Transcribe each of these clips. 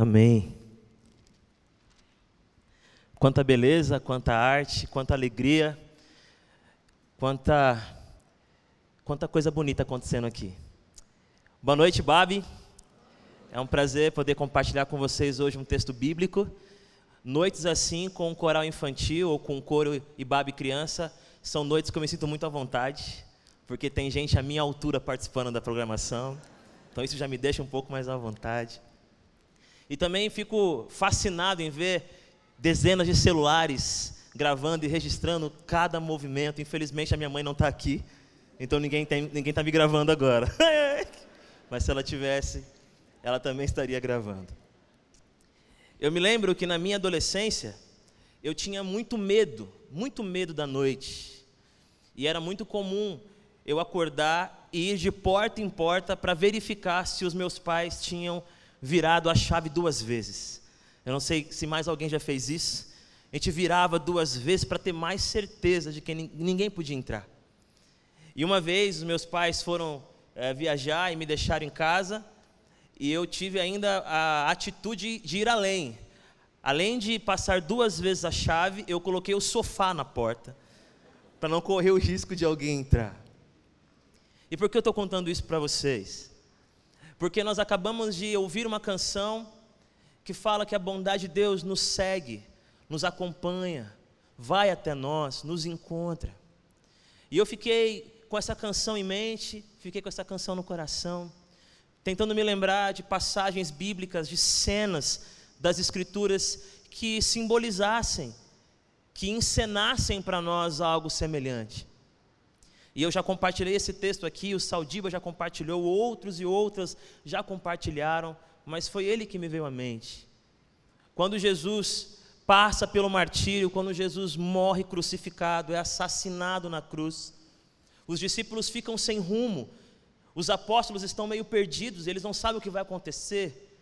Amém. Quanta beleza, quanta arte, quanta alegria, quanta, quanta coisa bonita acontecendo aqui. Boa noite, Babi. É um prazer poder compartilhar com vocês hoje um texto bíblico. Noites assim, com um coral infantil ou com um coro e Babi criança, são noites que eu me sinto muito à vontade, porque tem gente à minha altura participando da programação. Então isso já me deixa um pouco mais à vontade. E também fico fascinado em ver dezenas de celulares gravando e registrando cada movimento. Infelizmente a minha mãe não está aqui, então ninguém está ninguém tá me gravando agora. Mas se ela tivesse, ela também estaria gravando. Eu me lembro que na minha adolescência eu tinha muito medo, muito medo da noite. E era muito comum eu acordar e ir de porta em porta para verificar se os meus pais tinham virado a chave duas vezes. Eu não sei se mais alguém já fez isso. A gente virava duas vezes para ter mais certeza de que ninguém podia entrar. E uma vez meus pais foram é, viajar e me deixaram em casa, e eu tive ainda a atitude de ir além. Além de passar duas vezes a chave, eu coloquei o sofá na porta, para não correr o risco de alguém entrar. E por que eu estou contando isso para vocês? Porque nós acabamos de ouvir uma canção que fala que a bondade de Deus nos segue, nos acompanha, vai até nós, nos encontra. E eu fiquei com essa canção em mente, fiquei com essa canção no coração, tentando me lembrar de passagens bíblicas, de cenas das Escrituras que simbolizassem, que encenassem para nós algo semelhante. E eu já compartilhei esse texto aqui, o Saldiba já compartilhou, outros e outras já compartilharam, mas foi ele que me veio à mente. Quando Jesus passa pelo martírio, quando Jesus morre crucificado, é assassinado na cruz, os discípulos ficam sem rumo, os apóstolos estão meio perdidos, eles não sabem o que vai acontecer.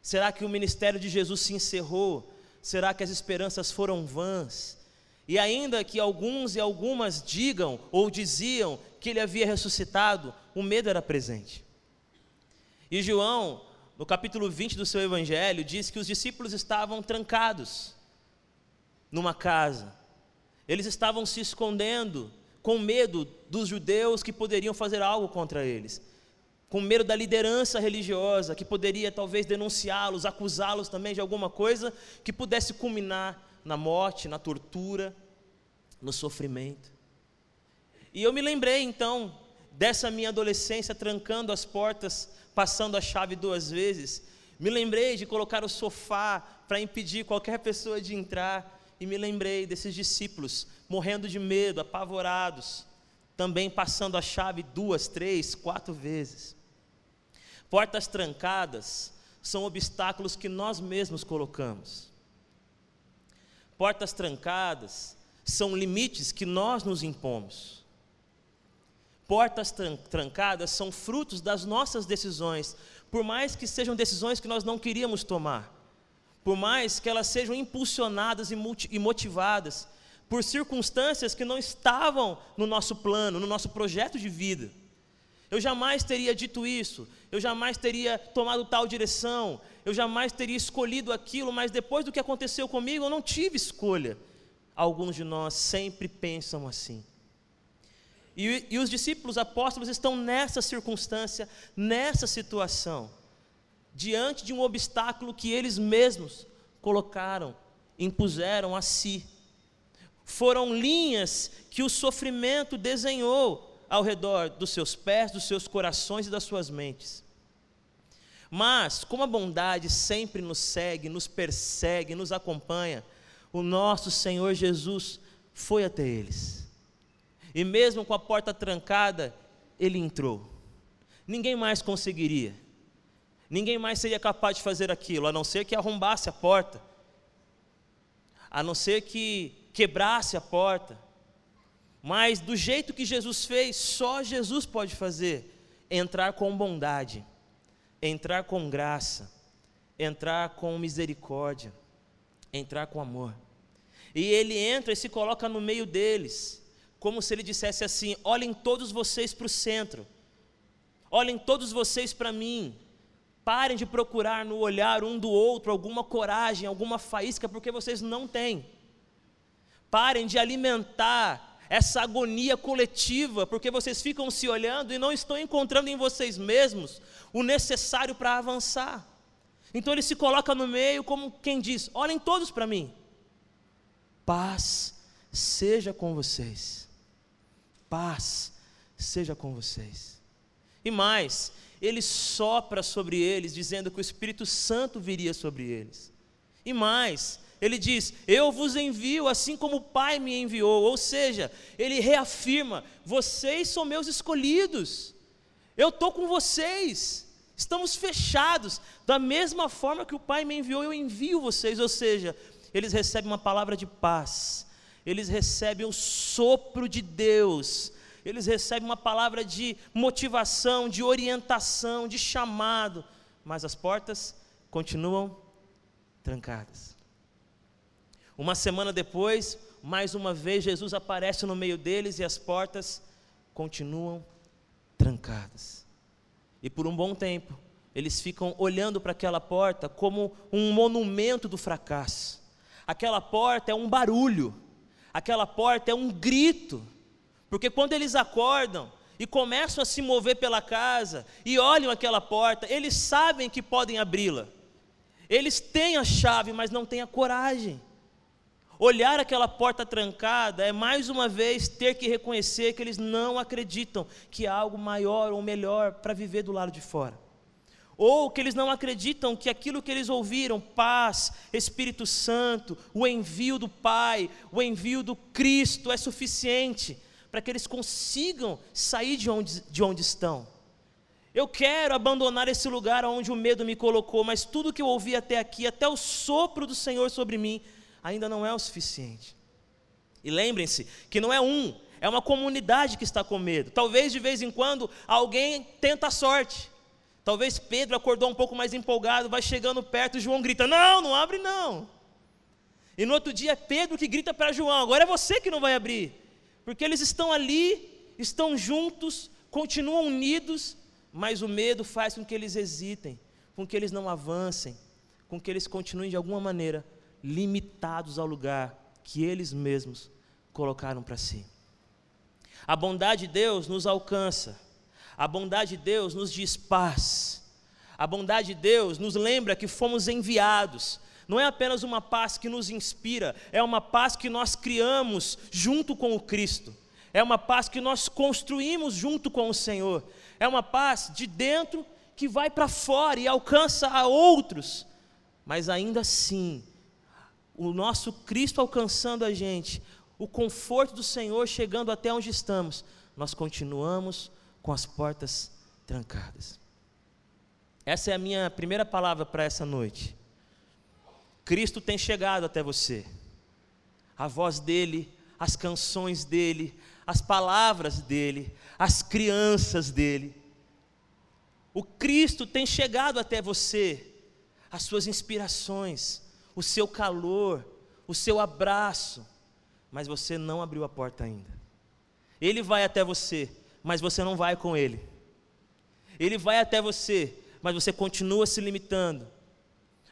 Será que o ministério de Jesus se encerrou? Será que as esperanças foram vãs? E ainda que alguns e algumas digam ou diziam que ele havia ressuscitado, o medo era presente. E João, no capítulo 20 do seu evangelho, diz que os discípulos estavam trancados numa casa. Eles estavam se escondendo com medo dos judeus que poderiam fazer algo contra eles. Com medo da liderança religiosa que poderia talvez denunciá-los, acusá-los também de alguma coisa que pudesse culminar na morte, na tortura, no sofrimento. E eu me lembrei então dessa minha adolescência trancando as portas, passando a chave duas vezes. Me lembrei de colocar o sofá para impedir qualquer pessoa de entrar. E me lembrei desses discípulos morrendo de medo, apavorados, também passando a chave duas, três, quatro vezes. Portas trancadas são obstáculos que nós mesmos colocamos. Portas trancadas são limites que nós nos impomos. Portas trancadas são frutos das nossas decisões, por mais que sejam decisões que nós não queríamos tomar, por mais que elas sejam impulsionadas e motivadas por circunstâncias que não estavam no nosso plano, no nosso projeto de vida. Eu jamais teria dito isso, eu jamais teria tomado tal direção, eu jamais teria escolhido aquilo, mas depois do que aconteceu comigo, eu não tive escolha. Alguns de nós sempre pensam assim. E, e os discípulos apóstolos estão nessa circunstância, nessa situação, diante de um obstáculo que eles mesmos colocaram, impuseram a si. Foram linhas que o sofrimento desenhou ao redor dos seus pés, dos seus corações e das suas mentes. Mas, como a bondade sempre nos segue, nos persegue, nos acompanha, o nosso Senhor Jesus foi até eles. E mesmo com a porta trancada, ele entrou. Ninguém mais conseguiria. Ninguém mais seria capaz de fazer aquilo, a não ser que arrombasse a porta, a não ser que quebrasse a porta. Mas do jeito que Jesus fez, só Jesus pode fazer: entrar com bondade, entrar com graça, entrar com misericórdia, entrar com amor. E ele entra e se coloca no meio deles, como se ele dissesse assim: olhem todos vocês para o centro, olhem todos vocês para mim, Parem de procurar no olhar um do outro alguma coragem, alguma faísca, porque vocês não têm. Parem de alimentar essa agonia coletiva, porque vocês ficam se olhando e não estão encontrando em vocês mesmos o necessário para avançar. Então ele se coloca no meio como quem diz: olhem todos para mim. Paz seja com vocês. Paz seja com vocês. E mais, ele sopra sobre eles, dizendo que o Espírito Santo viria sobre eles. E mais, ele diz: Eu vos envio assim como o Pai me enviou. Ou seja, ele reafirma: Vocês são meus escolhidos. Eu estou com vocês. Estamos fechados. Da mesma forma que o Pai me enviou, eu envio vocês. Ou seja, eles recebem uma palavra de paz. Eles recebem o sopro de Deus eles recebem uma palavra de motivação, de orientação, de chamado, mas as portas continuam trancadas. Uma semana depois, mais uma vez, Jesus aparece no meio deles e as portas continuam trancadas. E por um bom tempo, eles ficam olhando para aquela porta como um monumento do fracasso. Aquela porta é um barulho, aquela porta é um grito, porque quando eles acordam e começam a se mover pela casa e olham aquela porta, eles sabem que podem abri-la. Eles têm a chave, mas não têm a coragem. Olhar aquela porta trancada é mais uma vez ter que reconhecer que eles não acreditam que há algo maior ou melhor para viver do lado de fora. Ou que eles não acreditam que aquilo que eles ouviram, paz, Espírito Santo, o envio do Pai, o envio do Cristo é suficiente para que eles consigam sair de onde, de onde estão. Eu quero abandonar esse lugar onde o medo me colocou, mas tudo que eu ouvi até aqui, até o sopro do Senhor sobre mim, ainda não é o suficiente. E lembrem-se que não é um, é uma comunidade que está com medo. Talvez de vez em quando alguém tenta a sorte. Talvez Pedro acordou um pouco mais empolgado, vai chegando perto, João grita: Não, não abre não. E no outro dia é Pedro que grita para João: Agora é você que não vai abrir porque eles estão ali, estão juntos, continuam unidos, mas o medo faz com que eles hesitem, com que eles não avancem, com que eles continuem de alguma maneira limitados ao lugar que eles mesmos colocaram para si. A bondade de Deus nos alcança, a bondade de Deus nos diz paz, a bondade de Deus nos lembra que fomos enviados, não é apenas uma paz que nos inspira, é uma paz que nós criamos junto com o Cristo, é uma paz que nós construímos junto com o Senhor, é uma paz de dentro que vai para fora e alcança a outros, mas ainda assim, o nosso Cristo alcançando a gente, o conforto do Senhor chegando até onde estamos, nós continuamos com as portas trancadas. Essa é a minha primeira palavra para essa noite. Cristo tem chegado até você. A voz dele, as canções dele, as palavras dele, as crianças dele. O Cristo tem chegado até você, as suas inspirações, o seu calor, o seu abraço, mas você não abriu a porta ainda. Ele vai até você, mas você não vai com ele. Ele vai até você, mas você continua se limitando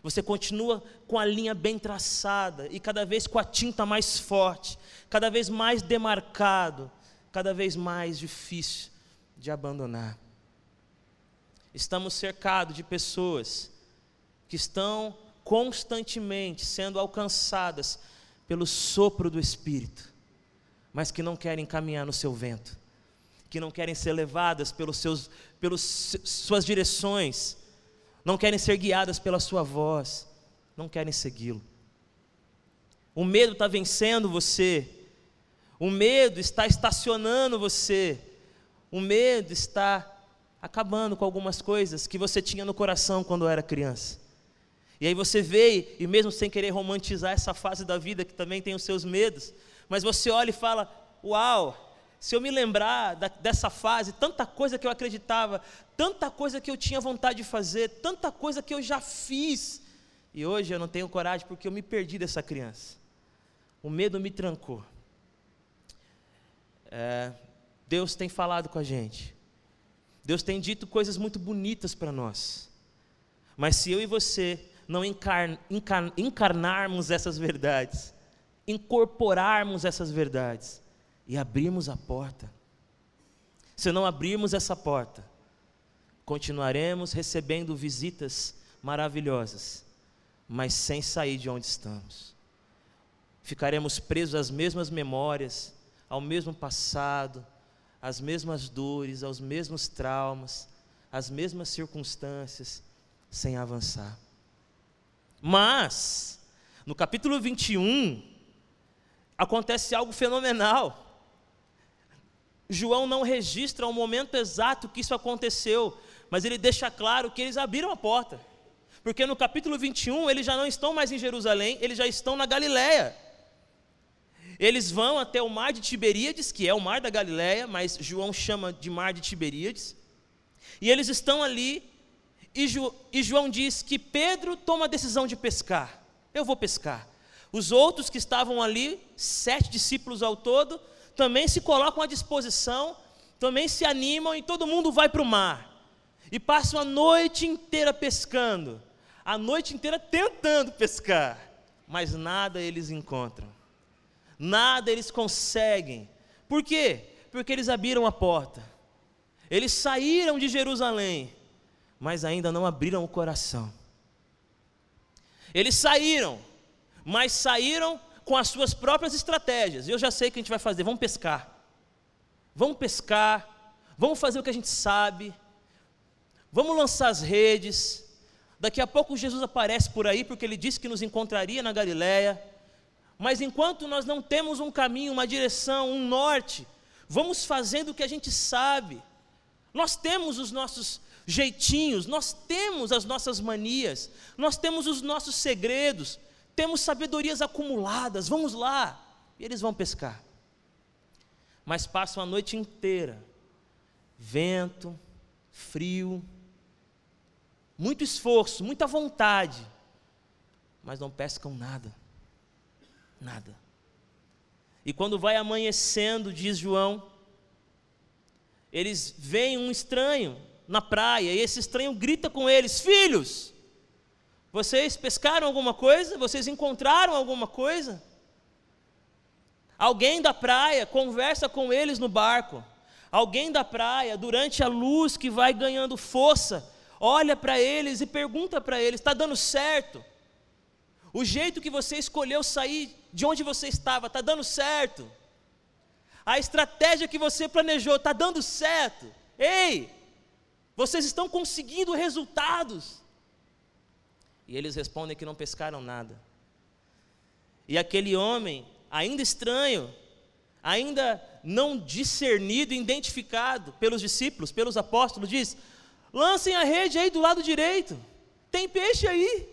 você continua com a linha bem traçada e cada vez com a tinta mais forte, cada vez mais demarcado, cada vez mais difícil de abandonar. Estamos cercados de pessoas que estão constantemente sendo alcançadas pelo sopro do Espírito, mas que não querem caminhar no seu vento, que não querem ser levadas pelos pelas suas direções, não querem ser guiadas pela sua voz, não querem segui-lo. O medo está vencendo você, o medo está estacionando você, o medo está acabando com algumas coisas que você tinha no coração quando era criança. E aí você vê, e mesmo sem querer romantizar essa fase da vida que também tem os seus medos, mas você olha e fala: Uau, se eu me lembrar da, dessa fase, tanta coisa que eu acreditava, tanta coisa que eu tinha vontade de fazer, tanta coisa que eu já fiz, e hoje eu não tenho coragem porque eu me perdi dessa criança. O medo me trancou. É, Deus tem falado com a gente. Deus tem dito coisas muito bonitas para nós. Mas se eu e você não encar, encar, encarnarmos essas verdades, incorporarmos essas verdades e abrirmos a porta, se não abrirmos essa porta, continuaremos recebendo visitas maravilhosas, mas sem sair de onde estamos. Ficaremos presos às mesmas memórias, ao mesmo passado, às mesmas dores, aos mesmos traumas, às mesmas circunstâncias, sem avançar. Mas, no capítulo 21, acontece algo fenomenal. João não registra o momento exato que isso aconteceu, mas ele deixa claro que eles abriram a porta. Porque no capítulo 21 eles já não estão mais em Jerusalém, eles já estão na Galiléia. Eles vão até o mar de Tiberíades, que é o mar da Galiléia, mas João chama de mar de Tiberíades. E eles estão ali, e, jo, e João diz que Pedro toma a decisão de pescar. Eu vou pescar. Os outros que estavam ali, sete discípulos ao todo, também se colocam à disposição, também se animam e todo mundo vai para o mar. E passam a noite inteira pescando, a noite inteira tentando pescar, mas nada eles encontram, nada eles conseguem. Por quê? Porque eles abriram a porta, eles saíram de Jerusalém, mas ainda não abriram o coração. Eles saíram, mas saíram com as suas próprias estratégias. Eu já sei o que a gente vai fazer, vamos pescar. Vamos pescar, vamos fazer o que a gente sabe, vamos lançar as redes. Daqui a pouco Jesus aparece por aí, porque ele disse que nos encontraria na Galiléia. Mas enquanto nós não temos um caminho, uma direção, um norte, vamos fazendo o que a gente sabe. Nós temos os nossos jeitinhos, nós temos as nossas manias, nós temos os nossos segredos, temos sabedorias acumuladas, vamos lá. E eles vão pescar. Mas passam a noite inteira, vento, frio, muito esforço, muita vontade, mas não pescam nada. Nada. E quando vai amanhecendo, diz João, eles veem um estranho na praia, e esse estranho grita com eles: Filhos, vocês pescaram alguma coisa? Vocês encontraram alguma coisa? Alguém da praia conversa com eles no barco. Alguém da praia, durante a luz que vai ganhando força, olha para eles e pergunta para eles: está dando certo? O jeito que você escolheu sair de onde você estava, está dando certo? A estratégia que você planejou, está dando certo? Ei, vocês estão conseguindo resultados. E eles respondem que não pescaram nada. E aquele homem, ainda estranho, ainda não discernido, identificado pelos discípulos, pelos apóstolos, diz: lancem a rede aí do lado direito, tem peixe aí.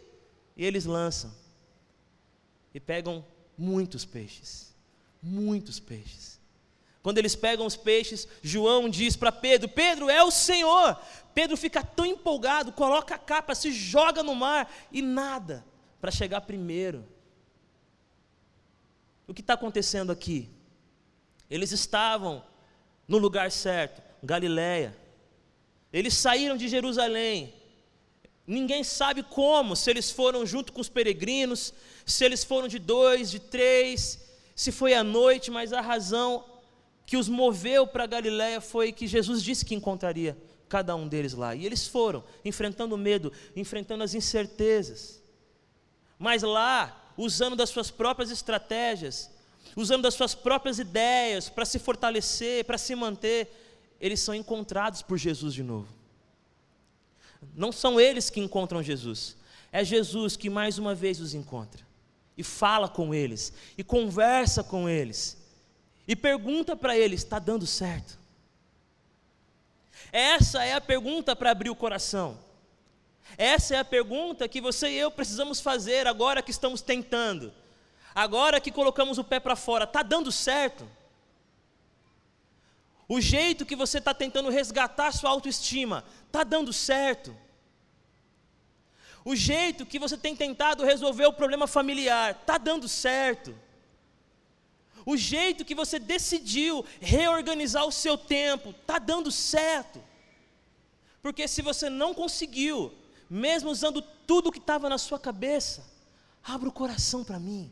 E eles lançam. E pegam muitos peixes, muitos peixes. Quando eles pegam os peixes, João diz para Pedro: Pedro, é o Senhor. Pedro fica tão empolgado, coloca a capa, se joga no mar e nada para chegar primeiro. O que está acontecendo aqui? Eles estavam no lugar certo, Galiléia. Eles saíram de Jerusalém. Ninguém sabe como, se eles foram junto com os peregrinos, se eles foram de dois, de três, se foi à noite, mas a razão que os moveu para Galiléia foi que Jesus disse que encontraria cada um deles lá. E eles foram, enfrentando o medo, enfrentando as incertezas. Mas lá, usando das suas próprias estratégias, usando das suas próprias ideias para se fortalecer, para se manter, eles são encontrados por Jesus de novo. Não são eles que encontram Jesus, é Jesus que mais uma vez os encontra e fala com eles e conversa com eles e pergunta para eles: está dando certo? Essa é a pergunta para abrir o coração. Essa é a pergunta que você e eu precisamos fazer agora que estamos tentando. Agora que colocamos o pé para fora, está dando certo? O jeito que você está tentando resgatar sua autoestima, está dando certo? O jeito que você tem tentado resolver o problema familiar, está dando certo? O jeito que você decidiu reorganizar o seu tempo, está dando certo. Porque se você não conseguiu mesmo usando tudo que estava na sua cabeça, abra o coração para mim.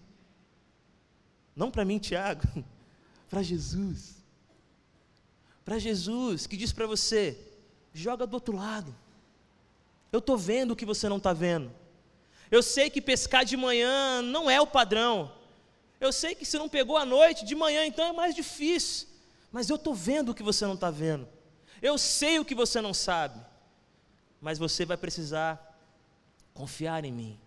Não para mim, Tiago, para Jesus. Para Jesus, que diz para você: joga do outro lado. Eu estou vendo o que você não está vendo. Eu sei que pescar de manhã não é o padrão. Eu sei que se não pegou à noite, de manhã então é mais difícil. Mas eu estou vendo o que você não está vendo. Eu sei o que você não sabe. Mas você vai precisar confiar em mim.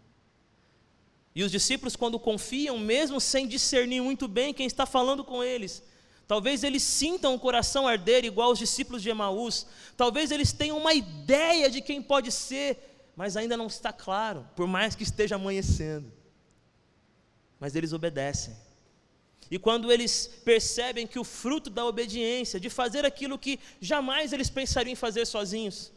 E os discípulos, quando confiam, mesmo sem discernir muito bem quem está falando com eles, talvez eles sintam o coração arder igual os discípulos de Emaús, talvez eles tenham uma ideia de quem pode ser, mas ainda não está claro, por mais que esteja amanhecendo. Mas eles obedecem. E quando eles percebem que o fruto da obediência, de fazer aquilo que jamais eles pensariam em fazer sozinhos,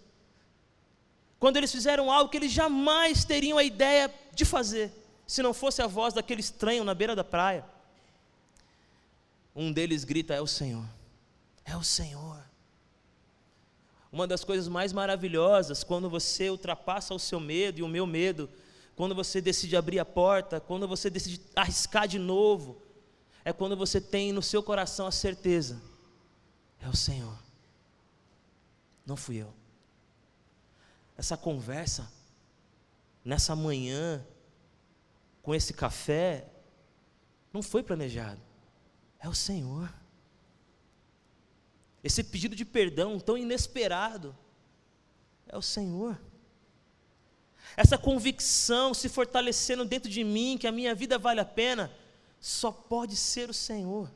quando eles fizeram algo que eles jamais teriam a ideia de fazer, se não fosse a voz daquele estranho na beira da praia, um deles grita: É o Senhor, é o Senhor. Uma das coisas mais maravilhosas quando você ultrapassa o seu medo e o meu medo, quando você decide abrir a porta, quando você decide arriscar de novo, é quando você tem no seu coração a certeza: é o Senhor, não fui eu. Essa conversa, nessa manhã, com esse café, não foi planejado, é o Senhor. Esse pedido de perdão tão inesperado, é o Senhor. Essa convicção se fortalecendo dentro de mim que a minha vida vale a pena, só pode ser o Senhor.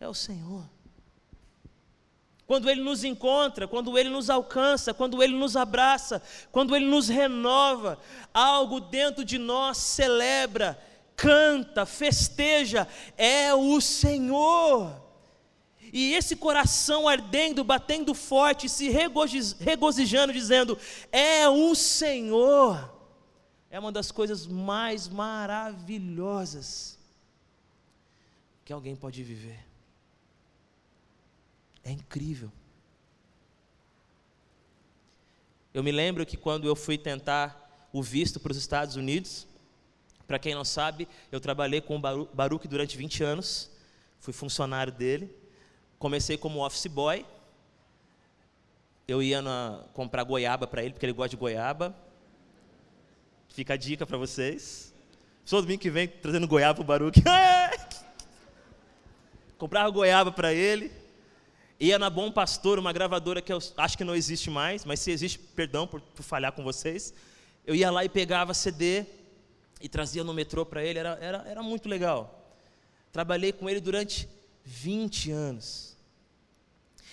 É o Senhor. Quando Ele nos encontra, quando Ele nos alcança, quando Ele nos abraça, quando Ele nos renova, algo dentro de nós celebra, canta, festeja, é o Senhor. E esse coração ardendo, batendo forte, se regozijando, dizendo: É o Senhor, é uma das coisas mais maravilhosas que alguém pode viver. É incrível. Eu me lembro que quando eu fui tentar o visto para os Estados Unidos, para quem não sabe, eu trabalhei com o Baruch durante 20 anos, fui funcionário dele. Comecei como office boy. Eu ia na, comprar goiaba para ele, porque ele gosta de goiaba. Fica a dica para vocês. Todo domingo que vem trazendo goiaba para o Baruch. comprava goiaba para ele, ia na Bom Pastor, uma gravadora que eu acho que não existe mais, mas se existe, perdão por, por falhar com vocês. Eu ia lá e pegava CD e trazia no metrô para ele, era, era, era muito legal. Trabalhei com ele durante 20 anos.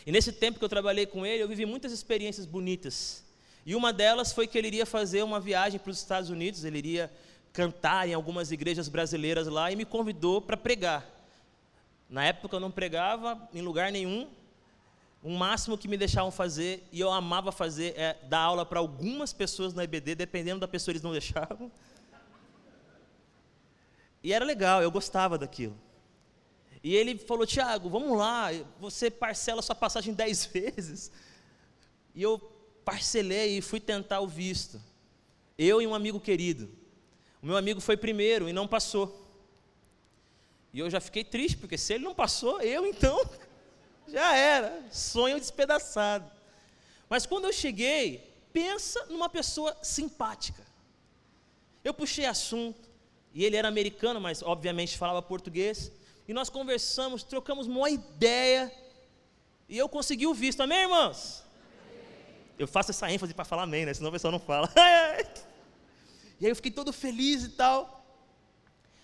E nesse tempo que eu trabalhei com ele, eu vivi muitas experiências bonitas. E uma delas foi que ele iria fazer uma viagem para os Estados Unidos, ele iria cantar em algumas igrejas brasileiras lá e me convidou para pregar. Na época eu não pregava em lugar nenhum. O máximo que me deixavam fazer, e eu amava fazer, é dar aula para algumas pessoas na IBD, dependendo da pessoa eles não deixavam. E era legal, eu gostava daquilo. E ele falou, Tiago, vamos lá, você parcela sua passagem dez vezes. E eu parcelei e fui tentar o visto. Eu e um amigo querido. O meu amigo foi primeiro e não passou. E eu já fiquei triste, porque se ele não passou, eu então já era, sonho despedaçado. Mas quando eu cheguei, pensa numa pessoa simpática. Eu puxei assunto, e ele era americano, mas obviamente falava português, e nós conversamos, trocamos uma ideia, e eu consegui o visto, amém, irmãos? Eu faço essa ênfase para falar amém, né? Senão a pessoa não fala. e aí eu fiquei todo feliz e tal.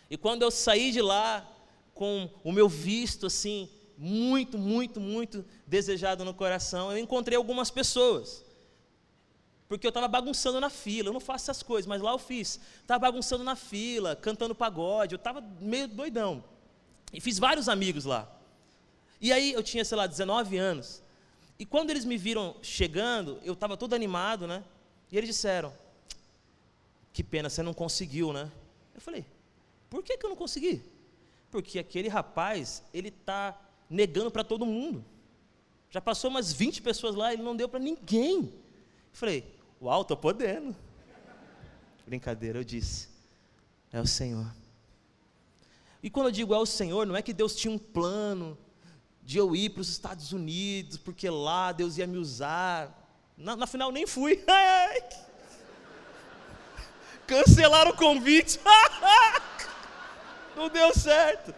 E quando eu saí de lá, com o meu visto assim, muito, muito, muito desejado no coração, eu encontrei algumas pessoas. Porque eu estava bagunçando na fila, eu não faço essas coisas, mas lá eu fiz. Estava bagunçando na fila, cantando pagode, eu estava meio doidão. E fiz vários amigos lá. E aí eu tinha, sei lá, 19 anos. E quando eles me viram chegando, eu estava todo animado, né? E eles disseram: Que pena, você não conseguiu, né? Eu falei: Por que, que eu não consegui? Porque aquele rapaz, ele está negando para todo mundo. Já passou umas 20 pessoas lá, ele não deu para ninguém. Eu falei, uau, estou podendo. Brincadeira, eu disse. É o Senhor. E quando eu digo é o Senhor, não é que Deus tinha um plano de eu ir para os Estados Unidos, porque lá Deus ia me usar. Na, na final nem fui. Cancelaram o convite. não deu certo.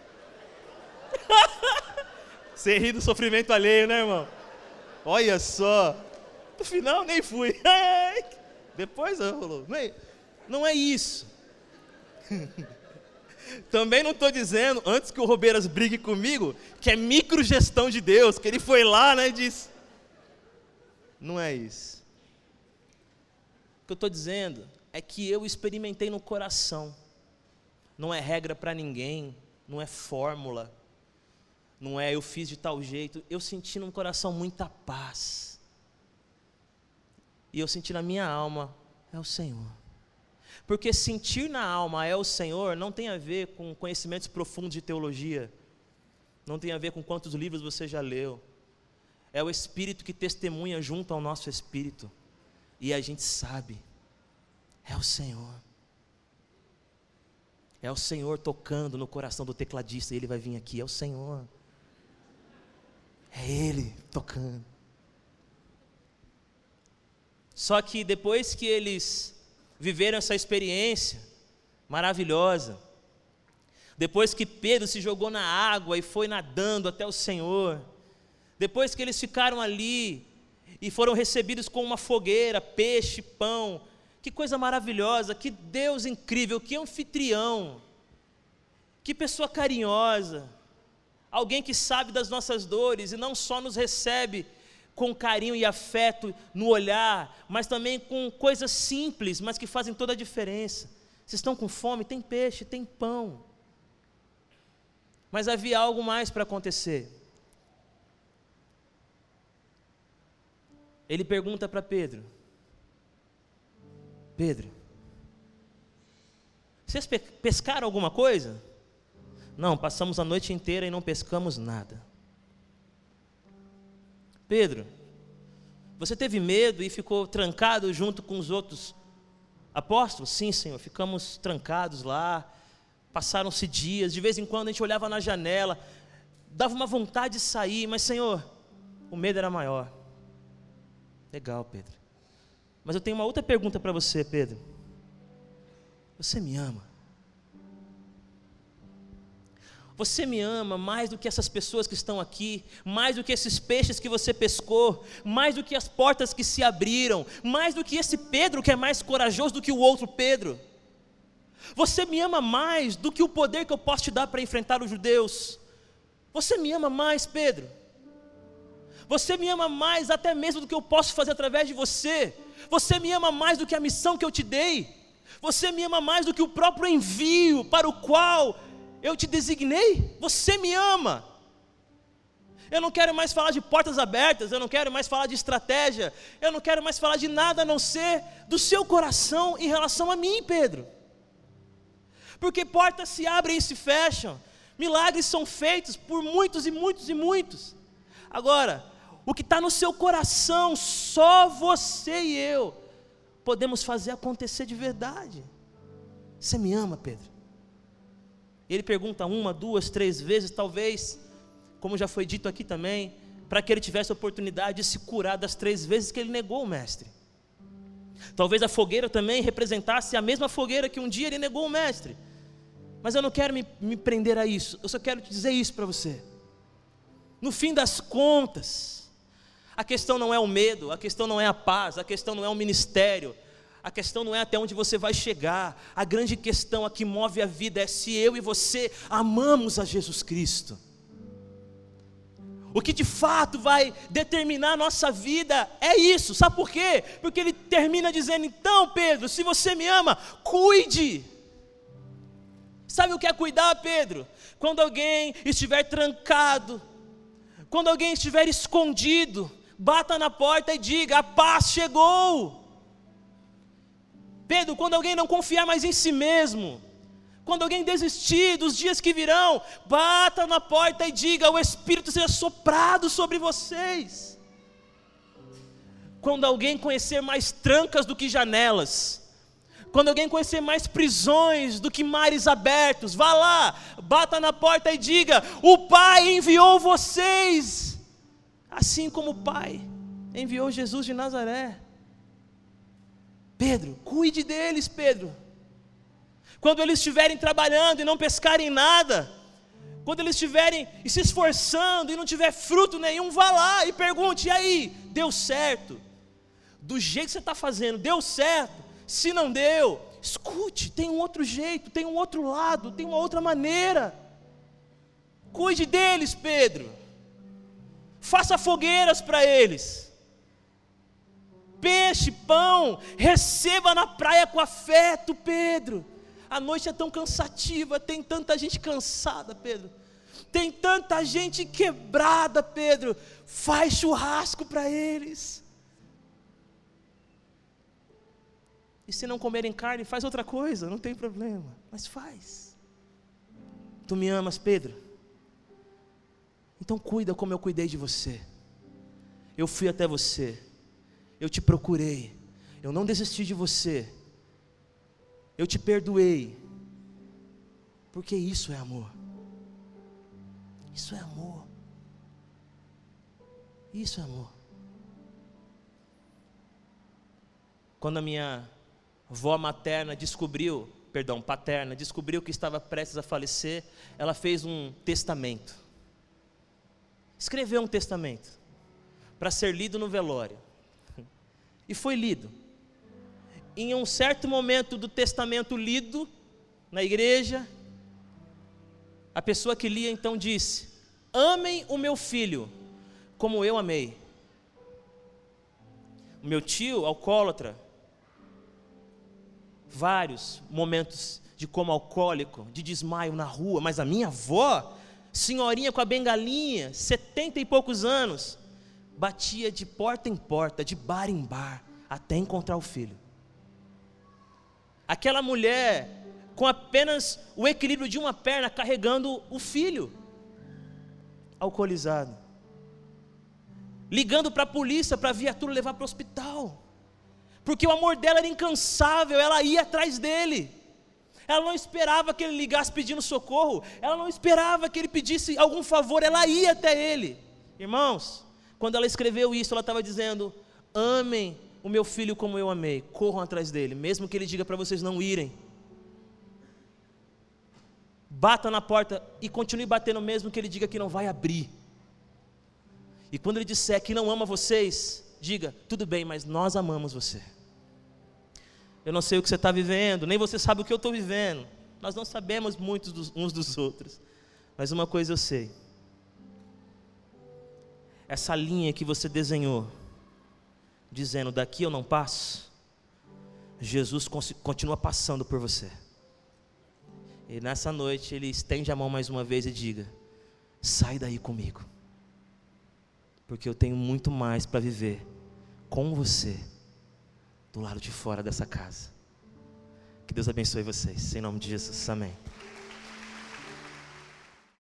Você ri do sofrimento alheio, né, irmão? Olha só. No final nem fui. Depois rolou. Não é isso. Também não estou dizendo, antes que o Robeiras brigue comigo, que é microgestão de Deus, que ele foi lá né, e disse. Não é isso. O que eu estou dizendo é que eu experimentei no coração. Não é regra para ninguém, não é fórmula, não é eu fiz de tal jeito. Eu senti no coração muita paz. E eu senti na minha alma, é o Senhor. Porque sentir na alma é o Senhor não tem a ver com conhecimentos profundos de teologia, não tem a ver com quantos livros você já leu. É o Espírito que testemunha junto ao nosso Espírito, e a gente sabe, é o Senhor. É o Senhor tocando no coração do tecladista, e ele vai vir aqui, é o Senhor. É Ele tocando. Só que depois que eles viveram essa experiência maravilhosa. Depois que Pedro se jogou na água e foi nadando até o Senhor, depois que eles ficaram ali e foram recebidos com uma fogueira, peixe, pão, que coisa maravilhosa, que Deus incrível, que anfitrião, que pessoa carinhosa, alguém que sabe das nossas dores e não só nos recebe com carinho e afeto no olhar, mas também com coisas simples, mas que fazem toda a diferença. Vocês estão com fome? Tem peixe, tem pão. Mas havia algo mais para acontecer. Ele pergunta para Pedro: Pedro, vocês pescaram alguma coisa? Não, passamos a noite inteira e não pescamos nada. Pedro, você teve medo e ficou trancado junto com os outros apóstolos? Sim, Senhor, ficamos trancados lá. Passaram-se dias, de vez em quando a gente olhava na janela, dava uma vontade de sair, mas Senhor, o medo era maior. Legal, Pedro. Mas eu tenho uma outra pergunta para você, Pedro. Você me ama? Você me ama mais do que essas pessoas que estão aqui, mais do que esses peixes que você pescou, mais do que as portas que se abriram, mais do que esse Pedro que é mais corajoso do que o outro Pedro. Você me ama mais do que o poder que eu posso te dar para enfrentar os judeus. Você me ama mais, Pedro. Você me ama mais até mesmo do que eu posso fazer através de você. Você me ama mais do que a missão que eu te dei. Você me ama mais do que o próprio envio para o qual eu te designei, você me ama. Eu não quero mais falar de portas abertas, eu não quero mais falar de estratégia, eu não quero mais falar de nada a não ser do seu coração em relação a mim, Pedro. Porque portas se abrem e se fecham, milagres são feitos por muitos e muitos e muitos. Agora, o que está no seu coração, só você e eu podemos fazer acontecer de verdade. Você me ama, Pedro? Ele pergunta uma, duas, três vezes, talvez, como já foi dito aqui também, para que ele tivesse a oportunidade de se curar das três vezes que ele negou o mestre. Talvez a fogueira também representasse a mesma fogueira que um dia ele negou o mestre. Mas eu não quero me, me prender a isso, eu só quero te dizer isso para você. No fim das contas, a questão não é o medo, a questão não é a paz, a questão não é o ministério, a questão não é até onde você vai chegar, a grande questão a que move a vida é se eu e você amamos a Jesus Cristo. O que de fato vai determinar a nossa vida é isso, sabe por quê? Porque ele termina dizendo: então, Pedro, se você me ama, cuide. Sabe o que é cuidar, Pedro? Quando alguém estiver trancado, quando alguém estiver escondido, bata na porta e diga: a paz chegou. Pedro, quando alguém não confiar mais em si mesmo, quando alguém desistir dos dias que virão, bata na porta e diga: o Espírito seja soprado sobre vocês. Quando alguém conhecer mais trancas do que janelas, Quando alguém conhecer mais prisões do que mares abertos, vá lá, bata na porta e diga: O Pai enviou vocês, assim como o Pai enviou Jesus de Nazaré. Pedro, cuide deles, Pedro. Quando eles estiverem trabalhando e não pescarem nada, quando eles estiverem se esforçando e não tiver fruto nenhum, vá lá e pergunte: e aí, deu certo? Do jeito que você está fazendo, deu certo? Se não deu, escute, tem um outro jeito, tem um outro lado, tem uma outra maneira. Cuide deles, Pedro. Faça fogueiras para eles. Peixe, pão, receba na praia com afeto, Pedro. A noite é tão cansativa, tem tanta gente cansada, Pedro. Tem tanta gente quebrada, Pedro. Faz churrasco para eles. E se não comerem carne, faz outra coisa, não tem problema, mas faz. Tu me amas, Pedro? Então cuida como eu cuidei de você. Eu fui até você. Eu te procurei. Eu não desisti de você. Eu te perdoei. Porque isso é amor. Isso é amor. Isso é amor. Quando a minha vó materna descobriu, perdão, paterna, descobriu que estava prestes a falecer, ela fez um testamento. Escreveu um testamento para ser lido no velório. E foi lido. Em um certo momento do testamento lido na igreja, a pessoa que lia então disse: Amem o meu filho como eu amei. O meu tio, alcoólatra, vários momentos de como alcoólico, de desmaio na rua, mas a minha avó, senhorinha com a bengalinha, setenta e poucos anos, batia de porta em porta, de bar em bar, até encontrar o filho. Aquela mulher com apenas o equilíbrio de uma perna carregando o filho, alcoolizado, ligando para a polícia, para a viatura levar para o hospital porque o amor dela era incansável, ela ia atrás dele. Ela não esperava que ele ligasse pedindo socorro, ela não esperava que ele pedisse algum favor, ela ia até ele. Irmãos, quando ela escreveu isso, ela estava dizendo: amem o meu filho como eu amei, corram atrás dele, mesmo que ele diga para vocês não irem. Bata na porta e continue batendo, mesmo que ele diga que não vai abrir. E quando ele disser que não ama vocês, diga: tudo bem, mas nós amamos você. Eu não sei o que você está vivendo, nem você sabe o que eu estou vivendo. Nós não sabemos muito dos, uns dos outros. Mas uma coisa eu sei: essa linha que você desenhou, dizendo daqui eu não passo, Jesus continua passando por você. E nessa noite ele estende a mão mais uma vez e diga: sai daí comigo porque eu tenho muito mais para viver com você do lado de fora dessa casa. Que Deus abençoe vocês, em nome de Jesus, amém.